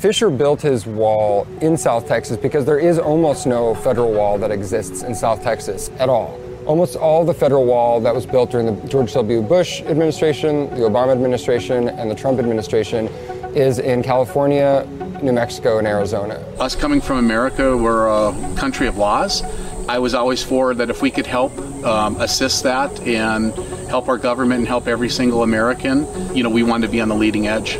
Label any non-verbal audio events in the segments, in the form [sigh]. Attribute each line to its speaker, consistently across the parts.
Speaker 1: Fisher built his wall in South Texas because there is almost no federal wall that exists in South Texas at all. Almost all the federal wall that was built during the George W. Bush administration, the Obama administration, and the Trump administration is in California, New Mexico, and Arizona.
Speaker 2: Us coming from America, we're a country of laws. I was always for that if we could help um, assist that and help our government and help every single American, you know, we want to be on the leading edge.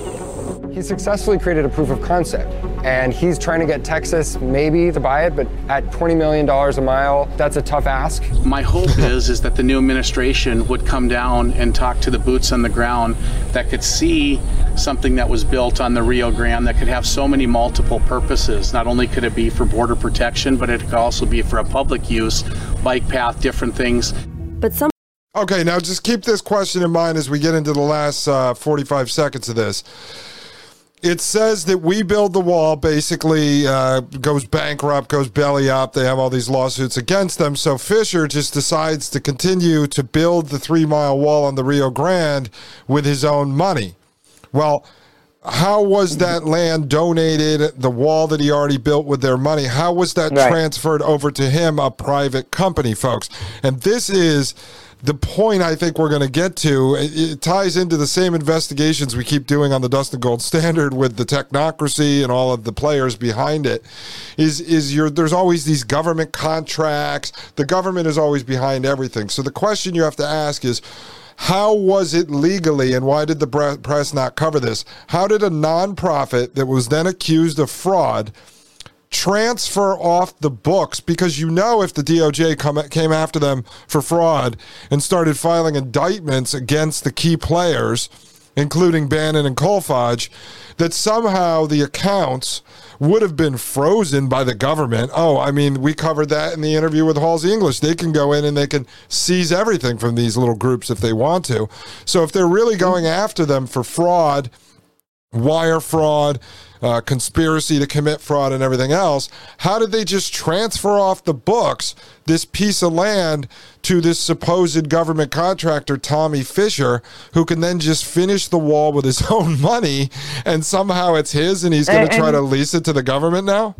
Speaker 1: He successfully created a proof of concept, and he's trying to get Texas maybe to buy it, but at $20 million a mile, that's a tough ask.
Speaker 2: My hope is is that the new administration would come down and talk to the boots on the ground that could see something that was built on the Rio Grande that could have so many multiple purposes. Not only could it be for border protection, but it could also be for a public use, bike path, different things.
Speaker 3: But some
Speaker 4: Okay, now just keep this question in mind as we get into the last uh, 45 seconds of this. It says that we build the wall basically uh, goes bankrupt, goes belly up. They have all these lawsuits against them. So Fisher just decides to continue to build the three mile wall on the Rio Grande with his own money. Well, how was that land donated? The wall that he already built with their money, how was that
Speaker 5: Right.
Speaker 4: transferred over to him, a private company, folks? And this is the point I think we're going to get to. It, it ties into the same investigations we keep doing on the Dustin Gold [laughs] Standard with the technocracy and all of the players behind it. Is is your there's always these government contracts. The government is always behind everything. So the question you have to ask is. How was it legally, and why did the press not cover this? How did a nonprofit that was then accused of fraud transfer off the books? Because you know, if the DOJ come, came after them for fraud and started filing indictments against the key players, including Bannon and Kolfage, that somehow the accounts would have been frozen by the government. Oh, I mean, we covered that in the interview with Halsey English. They can go in and they can seize everything from these little groups if they want to. So if they're really going after them for fraud, wire fraud, uh, conspiracy to commit fraud, and everything else. How did they just transfer off the books this piece of land to this supposed government contractor, Tommy Fisher, who can then just finish the wall with his [laughs] own money and somehow it's his and he's going to try to lease it to the government now?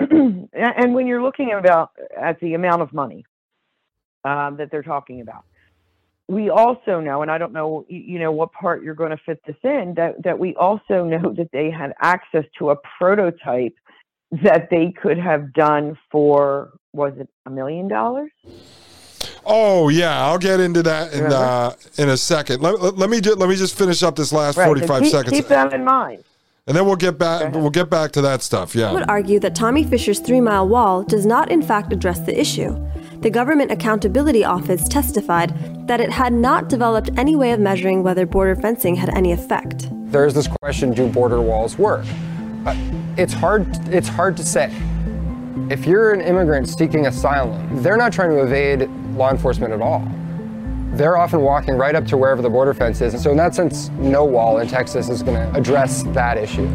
Speaker 4: [clears throat]
Speaker 5: and when you're looking about at the amount of money um, that they're talking about, we also know, and I don't know, you know, what part you're going to fit this in, that that we also [laughs] know that they had access to a prototype that they could have done for was it a million dollars?
Speaker 4: Oh yeah, I'll get into that in
Speaker 5: Remember?
Speaker 4: uh, in a second. Let, let, let me ju- let me just finish up this last
Speaker 5: Right.
Speaker 4: forty five
Speaker 5: keep,
Speaker 4: seconds,
Speaker 5: Keep that in mind.
Speaker 4: and then we'll get back. We'll get back to that stuff. Yeah.
Speaker 3: I would argue that Tommy Fisher's three mile wall does not, in fact, address the issue. The Government Accountability Office testified that it had not developed any way of measuring whether border fencing had any effect.
Speaker 1: There's this question: Do border walls work? Uh, it's hard. It's hard to say. If you're an immigrant seeking asylum, they're not trying to evade law enforcement at all. They're often walking right up to wherever the border fence is. And so in that sense, no wall in Texas is going to address that issue.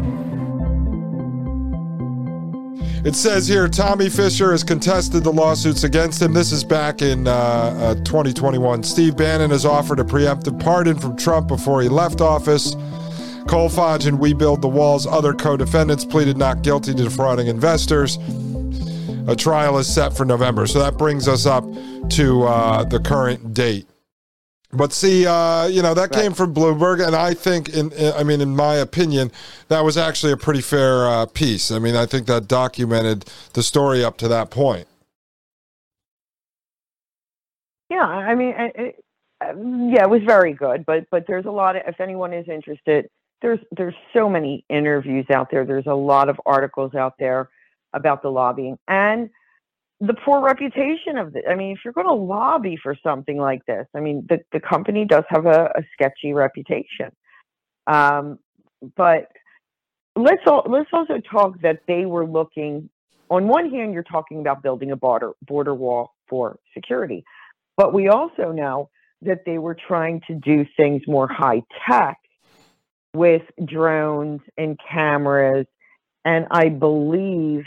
Speaker 4: It says here Tommy Fisher has contested the lawsuits against him. This is back in uh, uh, 2021. Steve Bannon has offered a preemptive pardon from Trump before he left office. Kolfage and We Build the Wall's other co defendants pleaded not guilty to defrauding investors. A trial is set for November. So that brings us up to uh, the current date. But see, uh, you know, that came from Bloomberg, and I think, in, I mean, in my opinion, that was actually a pretty fair uh, piece. I mean, I think that documented the story up to that point.
Speaker 5: Yeah, I mean, I- I- um, yeah, it was very good. But but there's a lot of if anyone is interested, there's there's so many interviews out there. There's a lot of articles out there about the lobbying and the poor reputation of it. I mean, if you're going to lobby for something like this, I mean, the the company does have a, a sketchy reputation. Um, but let's all, let's also talk that they were looking. On one hand, you're talking about building a border border wall for security. But we also know that they were trying to do things more high tech with drones and cameras. And I believe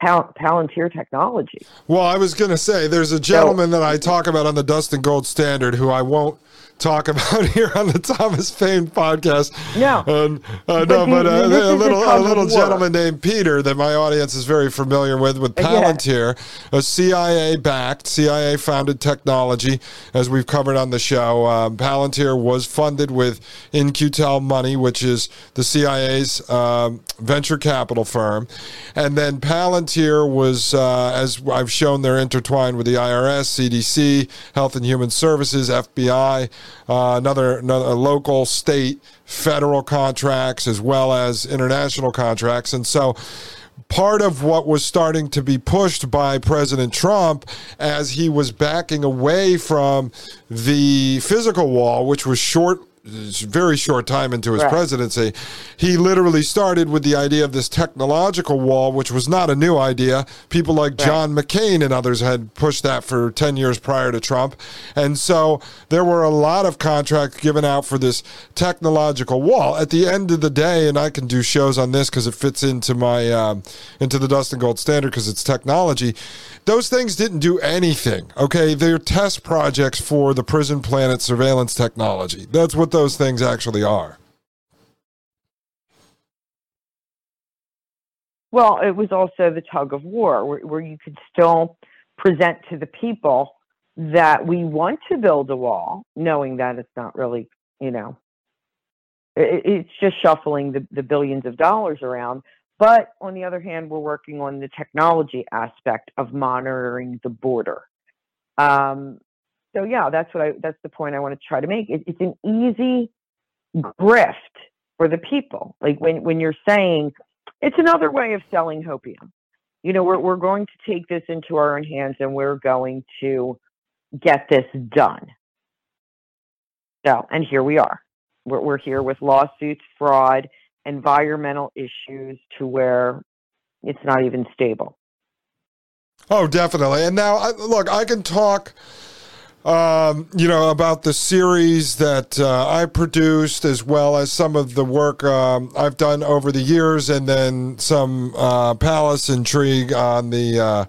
Speaker 5: Pal- Palantir Technology.
Speaker 4: Well, I was going to say there's a gentleman so, that I talk about on the Dustin Gold Standard who I won't talk [laughs] about here on the Thomas Paine podcast.
Speaker 5: No,
Speaker 4: uh, uh, no, but uh, a little a little gentleman named Peter that my audience is very familiar with with Palantir, yeah. a CIA backed, CIA founded technology, as we've covered on the show. Um, Palantir was funded with In-Q-Tel money, which is the CIA's um, venture capital firm, and then Palantir was, uh, as I've shown, they're intertwined with the IRS, CDC, Health and Human Services, FBI uh, another, another local, state, federal contracts, as well as international contracts. And so part of what was starting to be pushed by President Trump as he was backing away from the physical wall, which was short very short time into his right. presidency, he literally started with the idea of this technological wall, which was not a new idea. People like right. John McCain and others had pushed that for 10 years prior to Trump. And so there were a lot of contracts given out for this technological wall. At the end of the day, and I can do shows on this because it fits into my um, into the Dustin Gold standard because it's technology. Those things didn't do anything. Okay, they're test projects for the prison planet surveillance technology. That's what those things actually are.
Speaker 5: Well, it was also the tug of war where, where you could still present to the people that we want to build a wall, knowing that it's not really, you know, it, it's just shuffling the, the billions of dollars around. But on the other hand, we're working on the technology aspect of monitoring the border. Um, so yeah, that's what I that's the point I want to try to make. It, it's an easy grift for the people. Like when when you're saying it's another way of selling hopium. You know, we're we're going to take this into our own hands and we're going to get this done. So, and here we are. We're we're here with lawsuits, fraud, environmental issues to where it's not even stable.
Speaker 4: Oh, definitely. And now, look, I can talk um, you know, about the series that uh, I produced, as well as some of the work um, I've done over the years, and then some uh, palace intrigue on the.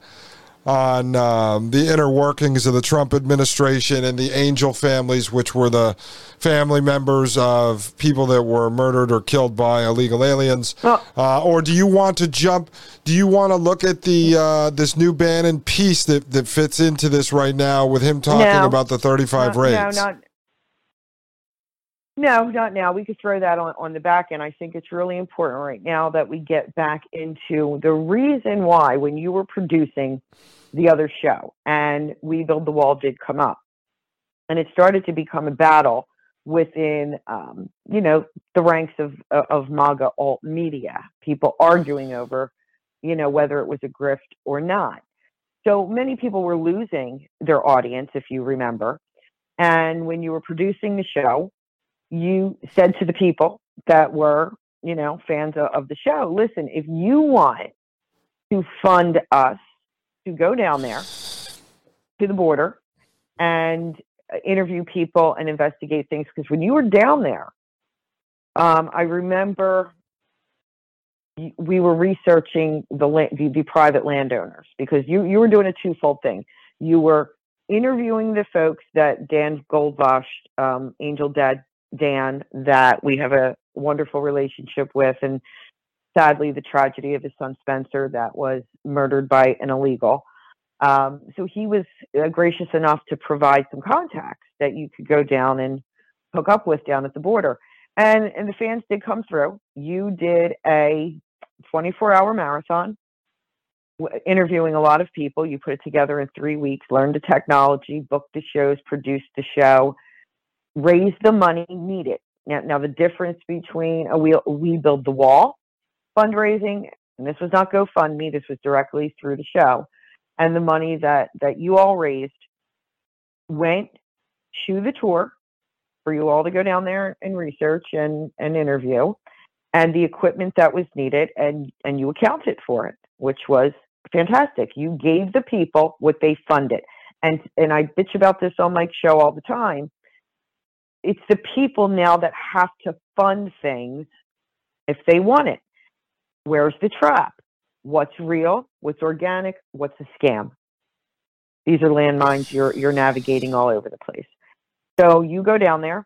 Speaker 4: On um, the inner workings of the Trump administration and the Angel families, which were the family members of people that were murdered or killed by illegal aliens? Well, uh, or do you want to jump? Do you want to look at the uh, this new Bannon piece that, that fits into this right now with him talking no, about the 35
Speaker 5: no,
Speaker 4: raids?
Speaker 5: No, not, no, not now. We could throw that on, on the back end. I think it's really important right now that we get back into the reason why when you were producing the other show, and We Build the Wall did come up. And it started to become a battle within, um, you know, the ranks of, of MAGA alt media, people arguing over, you know, whether it was a grift or not. So many people were losing their audience, if you remember. And when you were producing the show, you said to the people that were, you know, fans of, the show, listen, if you want to fund us to go down there to the border and interview people and investigate things. Because when you were down there, um, I remember we were researching the, the, the private landowners because you you were doing a twofold thing. You were interviewing the folks that Dan Golvach, um, Angel Dad Dan, that we have a wonderful relationship with, and sadly, the tragedy of his son Spencer that was murdered by an illegal. Um, so he was uh, gracious enough to provide some contacts that you could go down and hook up with down at the border. And, and the fans did come through. You did a 24 hour marathon interviewing a lot of people. You put it together in three weeks, learned the technology, booked the shows, produced the show, raised the money needed. Now, now the difference between a we, we Build the Wall fundraising, and this was not GoFundMe, this was directly through the show, and the money that, that you all raised went to the tour for you all to go down there and research and, and interview and the equipment that was needed and, and you accounted for it, which was fantastic. You gave the people what they funded. And and I bitch about this on my show all the time. It's the people now that have to fund things if they want it. Where's the trap? what's real, what's organic, what's a scam. These are landmines you're you're navigating all over the place. So you go down there,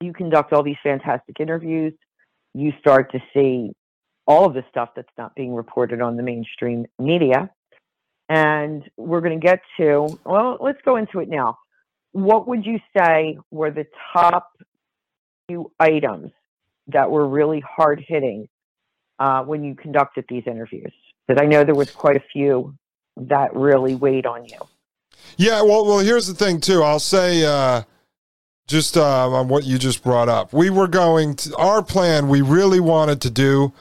Speaker 5: you conduct all these fantastic interviews, you start to see all of the stuff that's not being reported on the mainstream media. And we're going to get to, well, let's go into it now. What would you say were the top few items that were really hard hitting uh, when you conducted these interviews? Because I know there was quite a few that really weighed on you.
Speaker 4: Yeah, well, well, here's the thing too. I'll say uh, just uh, on what you just brought up. We were going to our plan. We really wanted to do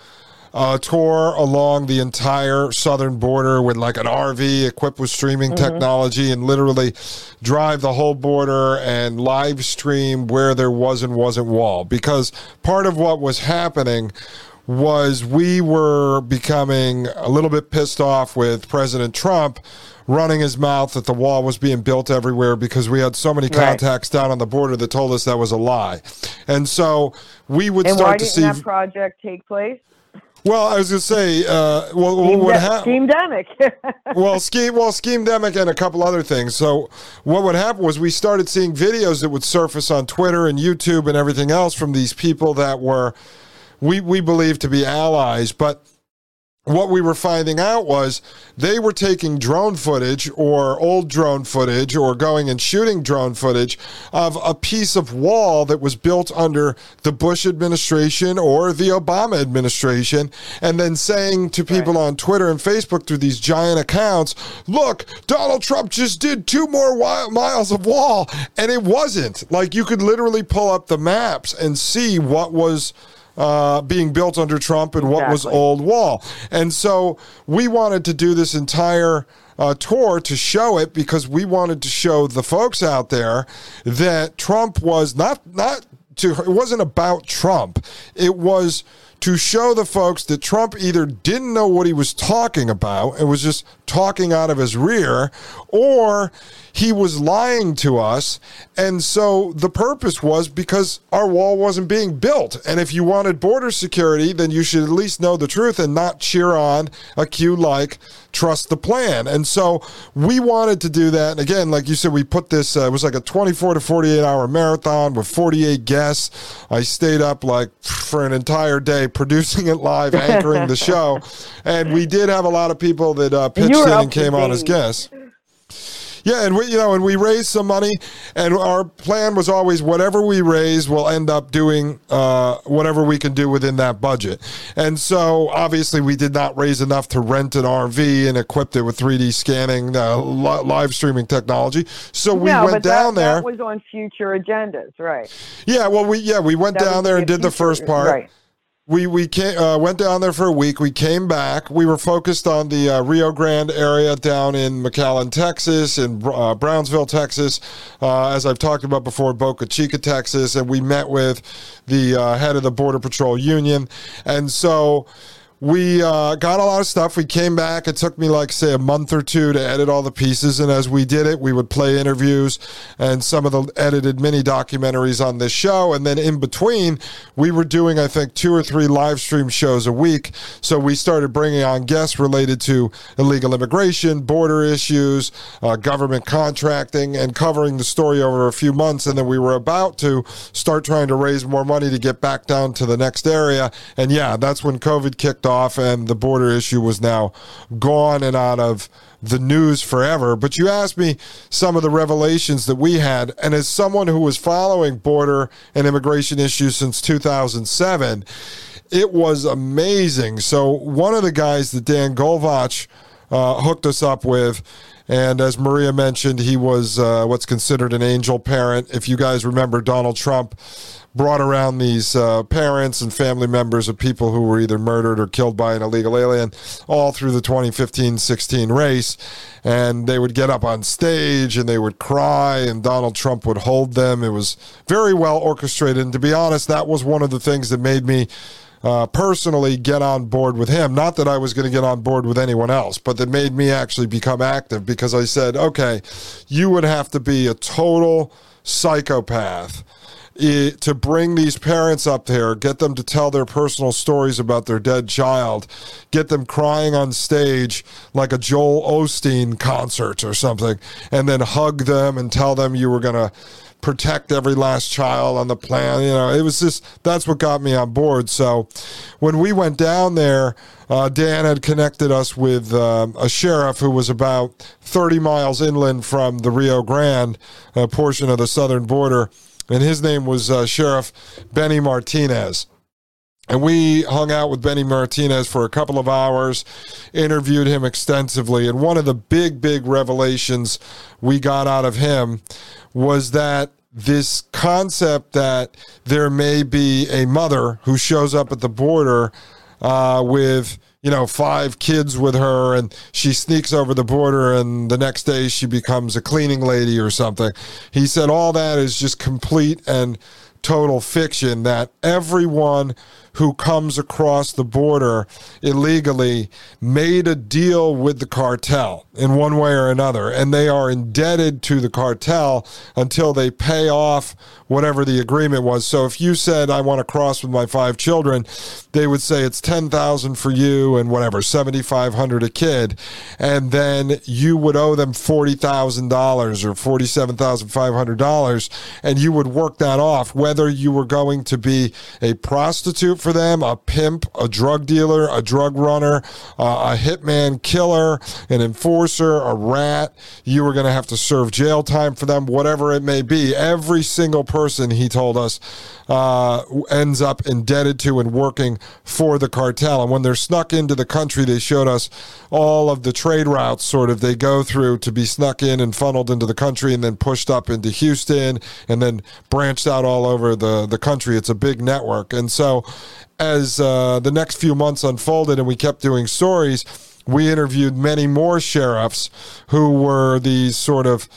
Speaker 4: a tour along the entire southern border with like an RV equipped with streaming mm-hmm. technology and literally drive the whole border and live stream where there was and wasn't wall. Because part of what was happening was we were becoming a little bit pissed off with President Trump running his mouth that the wall was being built everywhere because we had so many contacts right. down on the border that told us that was a lie. And so we would
Speaker 5: and
Speaker 4: start
Speaker 5: to
Speaker 4: see
Speaker 5: that project take place?
Speaker 4: Well, I was going to say, uh, well, Scheme what
Speaker 5: happened? Schemedemic. [laughs]
Speaker 4: well, scheme, well, Schemedemic and a couple other things. So, what would happen was we started seeing videos that would surface on Twitter and YouTube and everything else from these people that were we, we believe to be allies. But what we were finding out was they were taking drone footage or old drone footage or going and shooting drone footage of a piece of wall that was built under the Bush administration or the Obama administration, and then saying to people right. on Twitter and Facebook through these giant accounts, look, Donald Trump just did two more miles of wall. And it wasn't. Like you could literally pull up the maps and see what was uh, being built under Trump and what was old wall. And so we wanted to do this entire uh, tour to show it because we wanted to show the folks out there that Trump was not not to it wasn't about Trump. It was to show the folks that Trump either didn't know what he was talking about and was just talking out of his rear, or he was lying to us. And so the purpose was because our wall wasn't being built. And if you wanted border security, then you should at least know the truth and not cheer on a cue like trust the plan. And so we wanted to do that. And again, like you said, we put this, uh, it was like a 24 to 48 hour marathon with 48 guests. I stayed up like for an entire day producing it live, [laughs] anchoring the show. And we did have a lot of people that uh, pitched in and came on as guests. Yeah, and we, you know, and we raised some money, and our plan was always whatever we raise, we'll end up doing uh, whatever we can do within that budget. And so, obviously, we did not raise enough to rent an RV and equip it with 3D scanning, uh, li- live streaming technology. So we
Speaker 5: no,
Speaker 4: went down
Speaker 5: that,
Speaker 4: there.
Speaker 5: That was on future agendas, right?
Speaker 4: Yeah, well, we yeah we went that down there and did future, the first part.
Speaker 5: Right
Speaker 4: we we came, uh, went down there for a week. We came back. We were focused on the uh, Rio Grande area down in McAllen, Texas, in uh, Brownsville, Texas. Uh, as I've talked about before, Boca Chica, Texas, and we met with the uh, head of the Border Patrol Union, and so we uh, got a lot of stuff. We came back. It took me like say a month or two to edit all the pieces, and as we did it, we would play interviews and some of the edited mini documentaries on this show. And then in between, we were doing I think two or three live stream shows a week. So we started bringing on guests related to illegal immigration, border issues, uh, government contracting, and covering the story over a few months. And then we were about to start trying to raise more money to get back down to the next area. And yeah, that's when COVID kicked off and the border issue was now gone and out of the news forever. But you asked me some of the revelations that we had. And as someone who was following border and immigration issues since 2007, it was amazing. So, one of the guys that Dan Golvach uh, hooked us up with. And as Maria mentioned, he was uh, what's considered an angel parent. If you guys remember, Donald Trump brought around these uh, parents and family members of people who were either murdered or killed by an illegal alien all through the 2015 16 race. And they would get up on stage and they would cry, and Donald Trump would hold them. It was very well orchestrated. And to be honest, that was one of the things that made me. Uh, personally get on board with him. Not that I was going to get on board with anyone else, but that made me actually become active because I said, okay, you would have to be a total psychopath to bring these parents up there, get them to tell their personal stories about their dead child, get them crying on stage like a Joel Osteen concert or something, and then hug them and tell them you were going to protect every last child on the planet. You know, it was just that's what got me on board. So when we went down there, uh, Dan had connected us with um a sheriff who was about 30 miles inland from the Rio Grande uh, portion of the southern border, and his name was uh, Sheriff Benny Martinez. And we hung out with Benny Martinez for a couple of hours, interviewed him extensively. And one of the big, big revelations we got out of him was that this concept that there may be a mother who shows up at the border uh, with you know five kids with her and she sneaks over the border and the next day she becomes a cleaning lady or something. He said all that is just complete and total fiction that everyone who comes across the border illegally made a deal with the cartel in one way or another, and they are indebted to the cartel until they pay off whatever the agreement was. So if you said, I want to cross with my five children, they would say it's 10,000 for you and whatever, 7,500 a kid. And then you would owe them $40,000 or $47,500 and you would work that off, whether you were going to be a prostitute for them, a pimp, a drug dealer, a drug runner, uh, a hitman killer, an enforcer, a rat. You were going to have to serve jail time for them, whatever it may be. Every single person, he told us, uh, ends up indebted to and working for the cartel. And when they're snuck into the country, they showed us all of the trade routes sort of they go through to be snuck in and funneled into the country and then pushed up into Houston and then branched out all over the, the country. It's a big network. And so as uh, the next few months unfolded and we kept doing stories, we interviewed many more sheriffs who were these sort of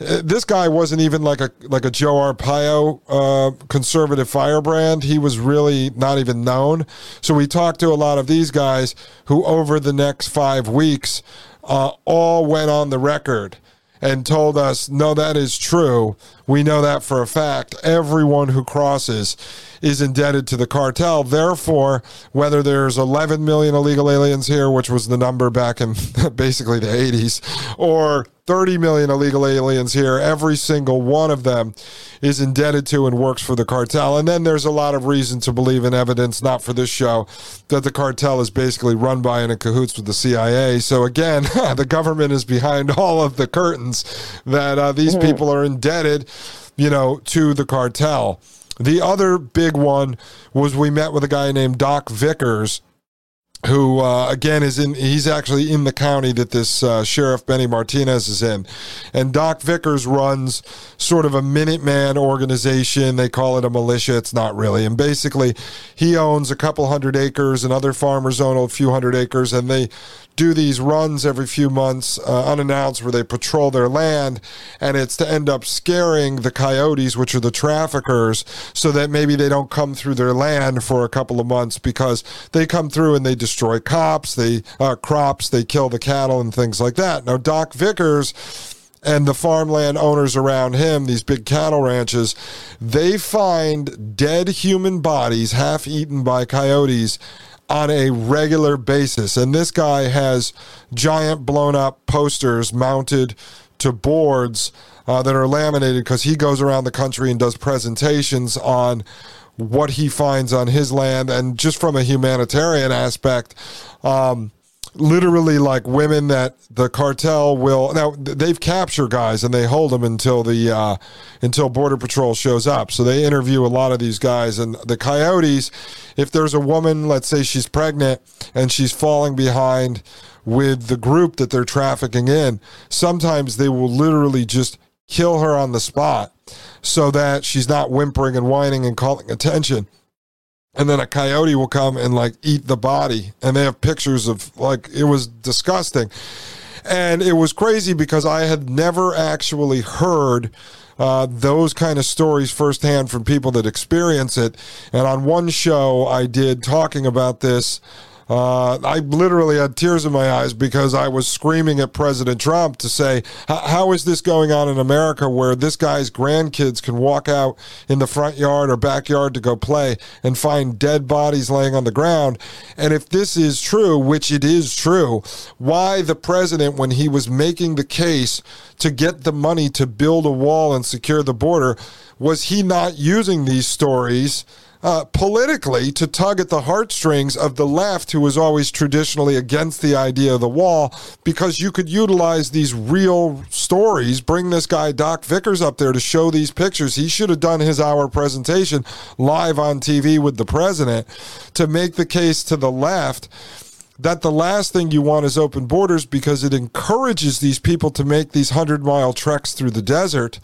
Speaker 4: uh, this guy wasn't even like a like a Joe Arpaio uh, conservative firebrand. He was really not even known. So we talked to a lot of these guys who, over the next five weeks, uh, all went on the record and told us, no, that is true. We know that for a fact. Everyone who crosses is indebted to the cartel. Therefore, whether there's 11 million illegal aliens here, which was the number back in [laughs] basically the 80s, or 30 million illegal aliens here, every single one of them is indebted to and works for the cartel. And then there's a lot of reason to believe in evidence, not for this show, that the cartel is basically run by and in cahoots with the CIA. So again, [laughs] the government is behind all of the curtains that uh, these people are indebted, you know, to the cartel. The other big one was we met with a guy named Doc Vickers who uh, again is in he's actually in the county that this uh, sheriff benny martinez is in. And doc vickers runs sort of a minuteman organization. They call it a militia. It's not really. And basically he owns a couple hundred acres and other farmers own a few hundred acres and they do these runs every few months uh, unannounced where they patrol their land and it's to end up scaring the coyotes which are the traffickers so that maybe they don't come through their land for a couple of months because they come through and they destroy cops they uh, crops they kill the cattle and things like that. Now doc vickers and the farmland owners around him, these big cattle ranches, they find dead human bodies half eaten by coyotes on a regular basis. And this guy has giant blown up posters mounted to boards uh, that are laminated because he goes around the country and does presentations on what he finds on his land. And just from a humanitarian aspect, um, literally like women that the cartel will now they've captured guys and they hold them until the uh, until border patrol shows up. So they interview a lot of these guys and the coyotes if there's a woman let's say she's pregnant and she's falling behind with the group that they're trafficking in sometimes they will literally just kill her on the spot so that she's not whimpering and whining and calling attention and then a coyote will come and like eat the body. And they have pictures of like it was disgusting. And it was crazy because i had never actually heard uh, those kind of stories firsthand from people that experience it. And on one show i did talking about this Uh, I literally had tears in my eyes because I was screaming at President Trump to say, how is this going on in America where this guy's grandkids can walk out in the front yard or backyard to go play and find dead bodies laying on the ground? And if this is true, which it is true, why the president, when he was making the case to get the money to build a wall and secure the border, was he not using these stories? Uh, politically to tug at the heartstrings of the left, who was always traditionally against the idea of the wall, because you could utilize these real stories. Bring this guy, Doc Vickers, up there to show these pictures. He should have done his hour presentation live on TV with the president to make the case to the left that the last thing you want is open borders because it encourages these people to make these 100 mile treks through the desert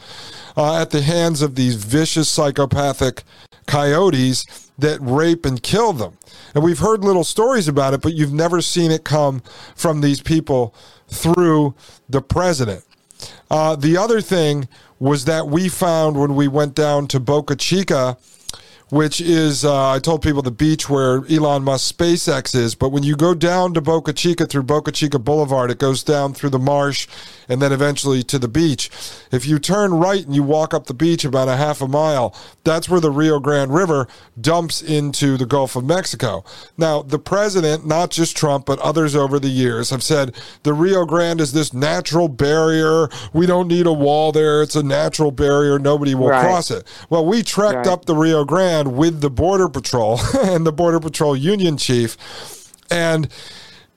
Speaker 4: uh, at the hands of these vicious psychopathic coyotes that rape and kill them. And we've heard little stories about it, but you've never seen it come from these people through the president. Uh, the other thing was that we found when we went down to Boca Chica which is, uh, I told people the beach where Elon Musk SpaceX is. But when you go down to Boca Chica through Boca Chica Boulevard, it goes down through the marsh and then eventually to the beach. If you turn right and you walk up the beach about a half a mile, that's where the Rio Grande River dumps into the Gulf of Mexico. Now, the president, not just Trump, but others over the years, have said the Rio Grande is this natural barrier. We don't need a wall there. It's a natural barrier. Nobody will right. cross it. Well, we trekked right. up the Rio Grande with the Border Patrol [laughs] and the Border Patrol Union Chief. And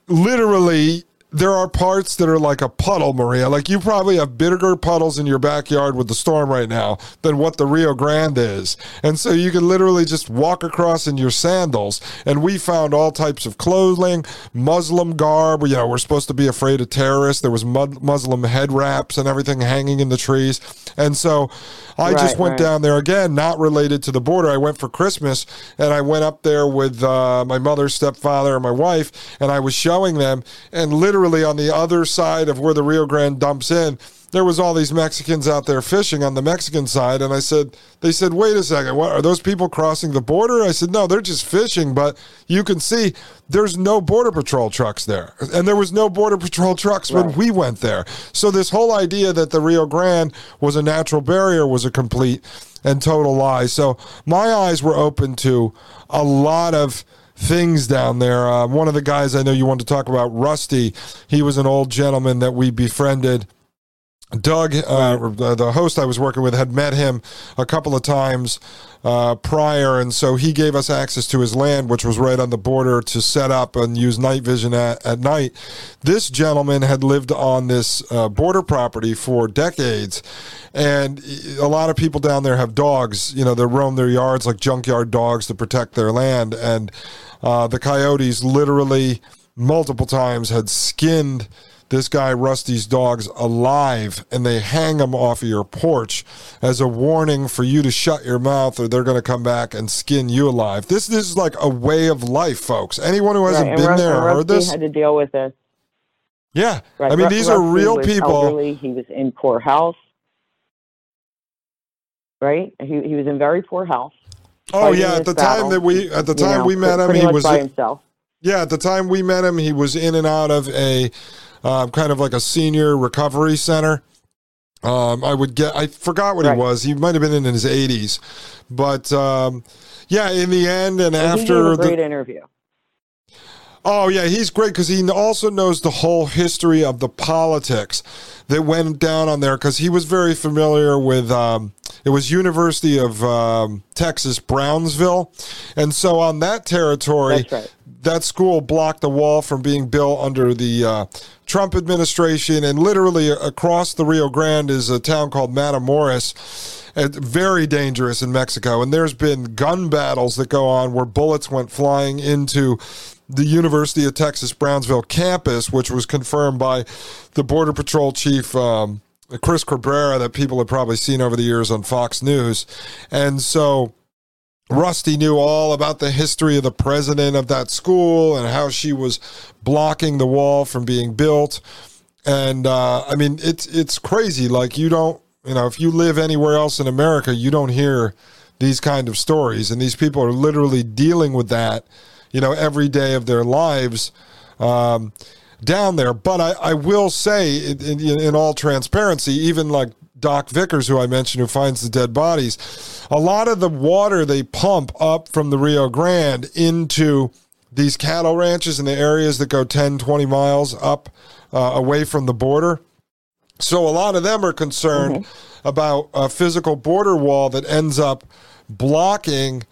Speaker 4: literally there are parts that are like a puddle, Maria. Like you probably have bigger puddles in your backyard with the storm right now than what the Rio Grande is. And so you can literally just walk across in your sandals. And we found all types of clothing, Muslim garb. You know, we're supposed to be afraid of terrorists. There was Muslim head wraps and everything hanging in the trees. And so I right, just went right. down there again, not related to the border. I went for Christmas and I went up there with uh, my mother's stepfather and my wife, and I was showing them. And literally on the other side of where the Rio Grande dumps in, there was all these Mexicans out there fishing on the Mexican side, and I said, they said, wait a second, what are those people crossing the border? I said, no, they're just fishing, but you can see there's no border patrol trucks there, and there was no border patrol trucks right. when we went there. So this whole idea that the Rio Grande was a natural barrier was a complete and total lie. So my eyes were open to a lot of things down there. Uh, one of the guys I know you want to talk about, Rusty, he was an old gentleman that we befriended Doug, uh, the host I was working with, had met him a couple of times uh, prior, and so he gave us access to his land, which was right on the border, to set up and use night vision at, at night. This gentleman had lived on this uh, border property for decades, and a lot of people down there have dogs. You know, they roam their yards like junkyard dogs to protect their land, and uh, the coyotes literally multiple times had skinned this guy Rusty's dogs alive and they hang them off of your porch as a warning for you to shut your mouth or they're going to come back and skin you alive. This, this is like a way of life, folks. Anyone who hasn't right. been there or heard this
Speaker 5: had to deal with this.
Speaker 4: Yeah, right. I mean these Rusty are real people.
Speaker 5: Elderly. He was in poor health, right? He he was in very poor health.
Speaker 4: Oh yeah, at the battle. time that we at the time know, we met him, he was
Speaker 5: by himself.
Speaker 4: Yeah, at the time we met him, he was in and out of a uh, kind of like a senior recovery center. Um, I would get, I forgot what right. he was. He might have been in his 80s. But um, yeah, in the end, and after.
Speaker 5: a great the, interview.
Speaker 4: Oh, yeah, he's great because he also knows the whole history of the politics that went down on there because he was very familiar with um, it was University of um, Texas Brownsville, and so on that territory,
Speaker 5: right.
Speaker 4: That school blocked the wall from being built under the uh, Trump administration, and literally across the Rio Grande is a town called Matamoros. It's very dangerous in Mexico, and there's been gun battles that go on where bullets went flying into the University of Texas Brownsville campus, which was confirmed by the Border Patrol chief. Um, Chris Cabrera, that people have probably seen over the years on Fox News. And so Rusty knew all about the history of the president of that school and how she was blocking the wall from being built. And uh, I mean, it's it's crazy. Like you don't, you know, if you live anywhere else in America, you don't hear these kind of stories. And these people are literally dealing with that you know, every day of their lives um, down there. But I, I will say, in, in, in all transparency, even like Doc Vickers, who I mentioned, who finds the dead bodies, a lot of the water they pump up from the Rio Grande into these cattle ranches in the areas that go 10, 20 miles up uh, away from the border. So a lot of them are concerned mm-hmm. about a physical border wall that ends up blocking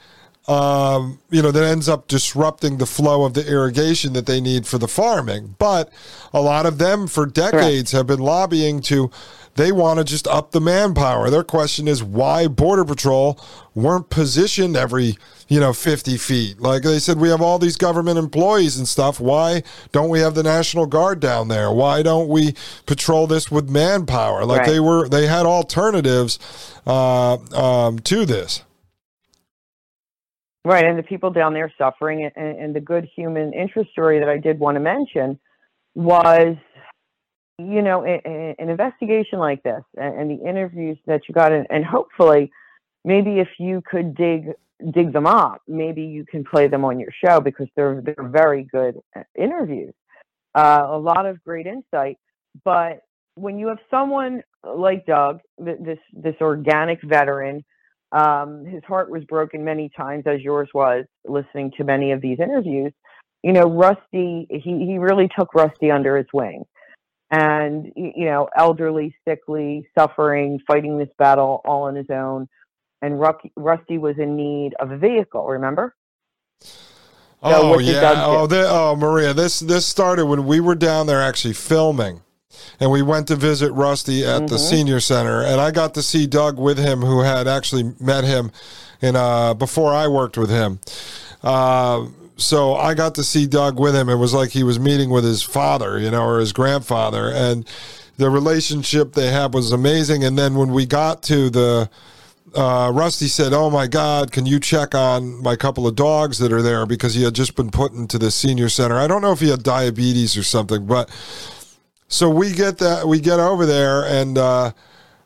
Speaker 4: um, you know, that ends up disrupting the flow of the irrigation that they need for the farming. But a lot of them for decades Correct. have been lobbying to, they want to just up the manpower. Their question is why Border Patrol weren't positioned every, you know, 50 feet. Like they said, we have all these government employees and stuff. Why don't we have the National Guard down there? Why don't we patrol this with manpower? Like right. they were, they had alternatives uh, um, to this.
Speaker 5: Right, and the people down there suffering, and, and the good human interest story that I did want to mention was, you know, an investigation like this and, and, the interviews that you got, and, and hopefully, maybe if you could dig dig them up, maybe you can play them on your show because they're they're very good uh, interviews, uh, a lot of great insight. But when you have someone like Doug, this this organic veteran um, his heart was broken many times, as yours was, listening to many of these interviews. You know, Rusty, he, he really took Rusty under his wing. And, you know, elderly, sickly, suffering, fighting this battle all on his own. And Rusty was in need of a vehicle, remember?
Speaker 4: Oh, so yeah. Oh, the, oh, Maria, this, this started when we were down there actually filming and we went to visit Rusty at mm-hmm. the senior center, and I got to see Doug with him, who had actually met him in uh, before I worked with him. Uh, so I got to see Doug with him. It was like he was meeting with his father, you know, or his grandfather, and the relationship they had was amazing. And then when we got to the uh, Rusty said, "Oh my God, can you check on my couple of dogs that are there because he had just been put into the senior center. I don't know if he had diabetes or something, but so we get that we get over there and uh,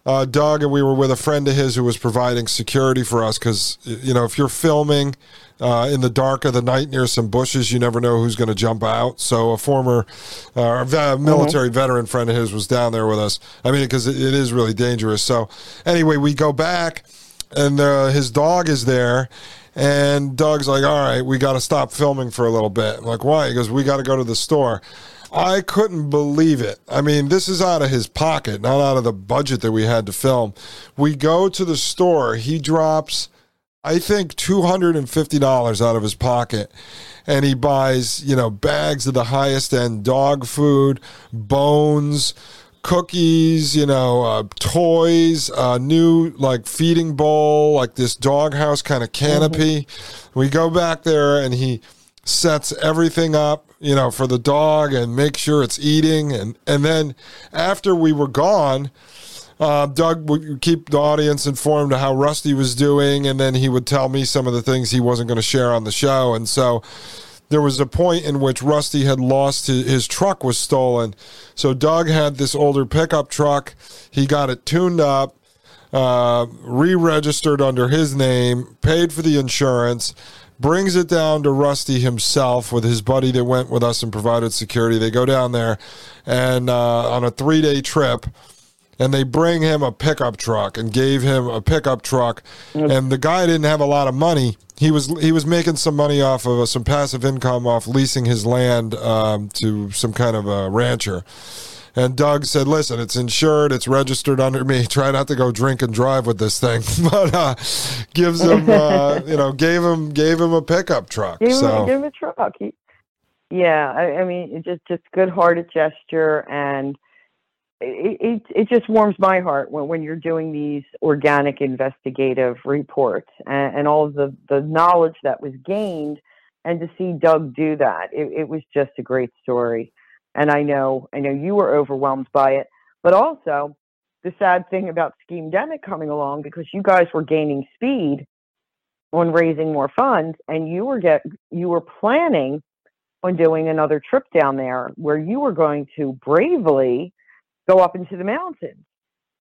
Speaker 4: uh, Doug and we were with a friend of his who was providing security for us because you know if you're filming uh, in the dark of the night near some bushes, you never know who's going to jump out. So a former uh, military mm-hmm. veteran friend of his was down there with us. I mean, because it, it is really dangerous. So anyway, we go back and uh, his dog is there. And Doug's like, all right, we got to stop filming for a little bit. I'm like, why? He goes, we got to go to the store. I couldn't believe it. I mean, this is out of his pocket, not out of the budget that we had to film. We go to the store. He drops, I think, $250 out of his pocket. And he buys, you know, bags of the highest end dog food, bones, cookies, you know, uh, toys, a new like feeding bowl, like this doghouse kind of canopy. Mm-hmm. We go back there and he sets everything up you know, for the dog and make sure it's eating. And, and then after we were gone, uh, Doug would keep the audience informed of how Rusty was doing, and then he would tell me some of the things he wasn't going to share on the show. And so there was a point in which Rusty had lost his, his truck was stolen. So Doug had this older pickup truck. He got it tuned up, uh, re-registered under his name, paid for the insurance brings it down to Rusty himself with his buddy that went with us and provided security. They go down there and uh, on a three day trip, and they bring him a pickup truck and gave him a pickup truck. And the guy didn't have a lot of money. He was he was making some money off of uh, some passive income off leasing his land um, to some kind of a rancher. And Doug said, "Listen, it's insured, it's registered under me. [laughs] Try not to go drink and drive with this thing." [laughs] but uh, gives [laughs] him, uh, you know, gave him gave him a pickup truck.
Speaker 5: Gave
Speaker 4: so.
Speaker 5: him, gave him a truck. He, yeah, I, I mean, just just good-hearted gesture, and it, it it just warms my heart when when you're doing these organic investigative reports and, and all of the the knowledge that was gained, and to see Doug do that, it, it was just a great story and I know I know you were overwhelmed by it, but also the sad thing about Schemedemic coming along because you guys were gaining speed on raising more funds, and you were get you were planning on doing another trip down there where you were going to bravely go up into the mountains